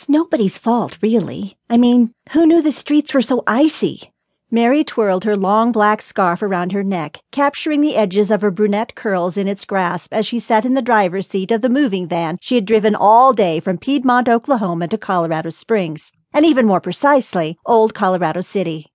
It's nobody's fault, really. I mean, who knew the streets were so icy? Mari twirled her long black scarf around her neck, capturing the edges of her brunette curls in its grasp as she sat in the driver's seat of the moving van she had driven all day from Piedmont, Oklahoma to Colorado Springs, and even more precisely, Old Colorado City.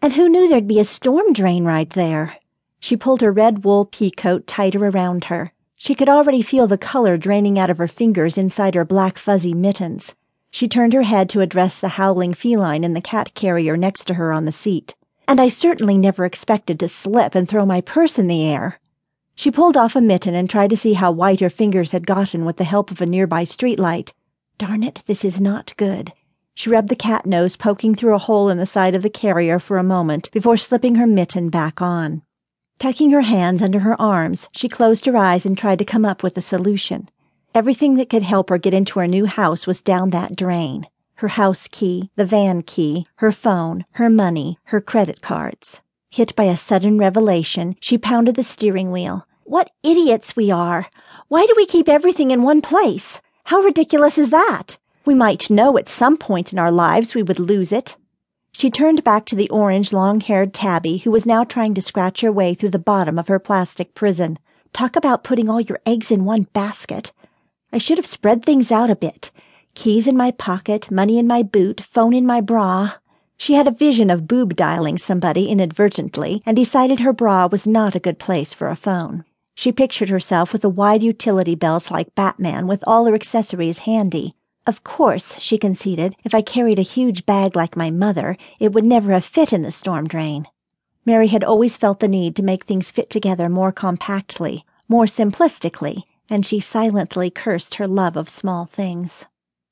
And who knew there'd be a storm drain right there? She pulled her red wool pea coat tighter around her. She could already feel the color draining out of her fingers inside her black fuzzy mittens. She turned her head to address the howling feline in the cat carrier next to her on the seat. And I certainly never expected to slip and throw my purse in the air. She pulled off a mitten and tried to see how white her fingers had gotten with the help of a nearby streetlight. Darn it, this is not good. She rubbed the cat nose poking through a hole in the side of the carrier for a moment before slipping her mitten back on. Tucking her hands under her arms, she closed her eyes and tried to come up with a solution. Everything that could help her get into her new house was down that drain her house key, the van key, her phone, her money, her credit cards. Hit by a sudden revelation, she pounded the steering wheel. What idiots we are! Why do we keep everything in one place? How ridiculous is that? We might know at some point in our lives we would lose it. She turned back to the orange, long haired Tabby, who was now trying to scratch her way through the bottom of her plastic prison. Talk about putting all your eggs in one basket. I should have spread things out a bit. Keys in my pocket, money in my boot, phone in my bra. She had a vision of boob dialing somebody inadvertently and decided her bra was not a good place for a phone. She pictured herself with a wide utility belt like Batman with all her accessories handy. Of course, she conceded, if I carried a huge bag like my mother, it would never have fit in the storm drain. Mari had always felt the need to make things fit together more compactly, more simplistically, and she silently cursed her love of small things.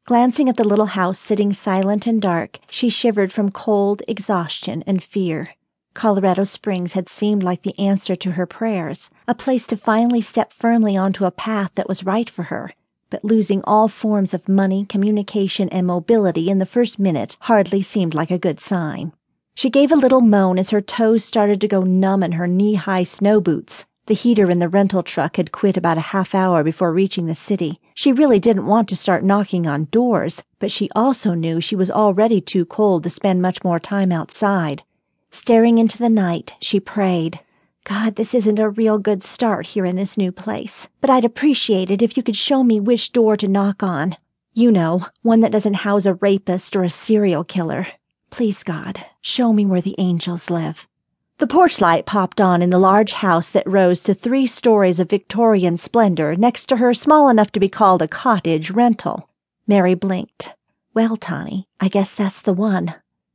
Glancing at the little house sitting silent and dark, she shivered from cold, exhaustion, and fear. Colorado Springs had seemed like the answer to her prayers, a place to finally step firmly onto a path that was right for her. But losing all forms of money, communication, and mobility in the first minute hardly seemed like a good sign. She gave a little moan as her toes started to go numb in her knee high snow boots. The heater in the rental truck had quit about a half hour before reaching the city. She really didn't want to start knocking on doors, but she also knew she was already too cold to spend much more time outside. Staring into the night, she prayed. God, this isn't a real good start here in this new place, but I'd appreciate it if you could show me which door to knock on. You know, one that doesn't house a rapist or a serial killer. Please, God, show me where the angels live. The porch light popped on in the large house that rose to three stories of Victorian splendor next to her small enough to be called a cottage rental. Mari blinked. Well, Tawny, I guess that's the one.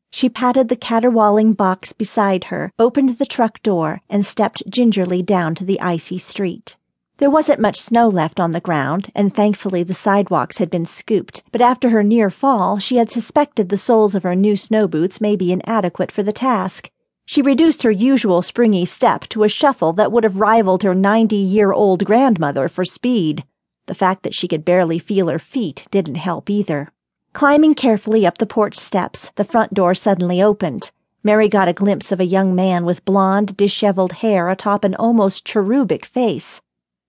She patted the caterwauling box beside her, opened the truck door, and stepped gingerly down to the icy street. There wasn't much snow left on the ground, and thankfully the sidewalks had been scooped, but after her near fall, she had suspected the soles of her new snow boots may be inadequate for the task. She reduced her usual springy step to a shuffle that would have rivaled her 90 year old grandmother for speed. The fact that she could barely feel her feet didn't help either. Climbing carefully up the porch steps, the front door suddenly opened. Mari got a glimpse of a young man with blonde, disheveled hair atop an almost cherubic face.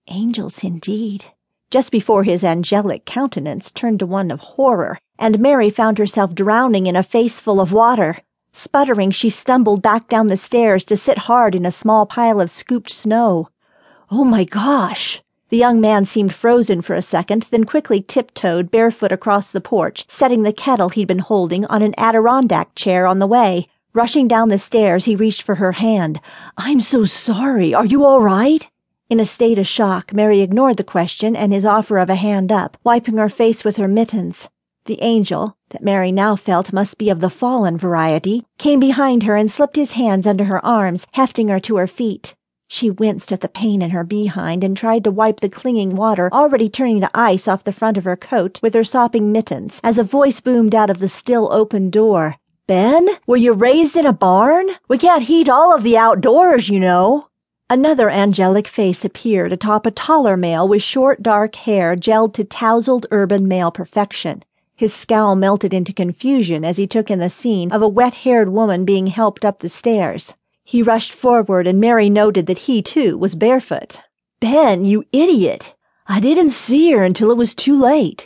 Angels indeed. Just before his angelic countenance turned to one of horror, and Mari found herself drowning in a face full of water. Sputtering, she stumbled back down the stairs to sit hard in a small pile of scooped snow. Oh my gosh! The young man seemed frozen for a second, then quickly tiptoed barefoot across the porch, setting the kettle he'd been holding on an Adirondack chair on the way. Rushing down the stairs, he reached for her hand. I'm so sorry. Are you all right? In a state of shock, Mari ignored the question and his offer of a hand up, wiping her face with her mittens. The angel, that Mari now felt must be of the fallen variety, came behind her and slipped his hands under her arms, hefting her to her feet. She winced at the pain in her behind and tried to wipe the clinging water already turning to ice off the front of her coat with her sopping mittens as a voice boomed out of the still open door. Ben, were you raised in a barn? We can't heat all of the outdoors, you know. Another angelic face appeared atop a taller male with short dark hair gelled to tousled urban male perfection. His scowl melted into confusion as he took in the scene of a wet haired woman being helped up the stairs. He rushed forward, and Mary noted that he, too, was barefoot. Ben, you idiot! I didn't see her until it was too late.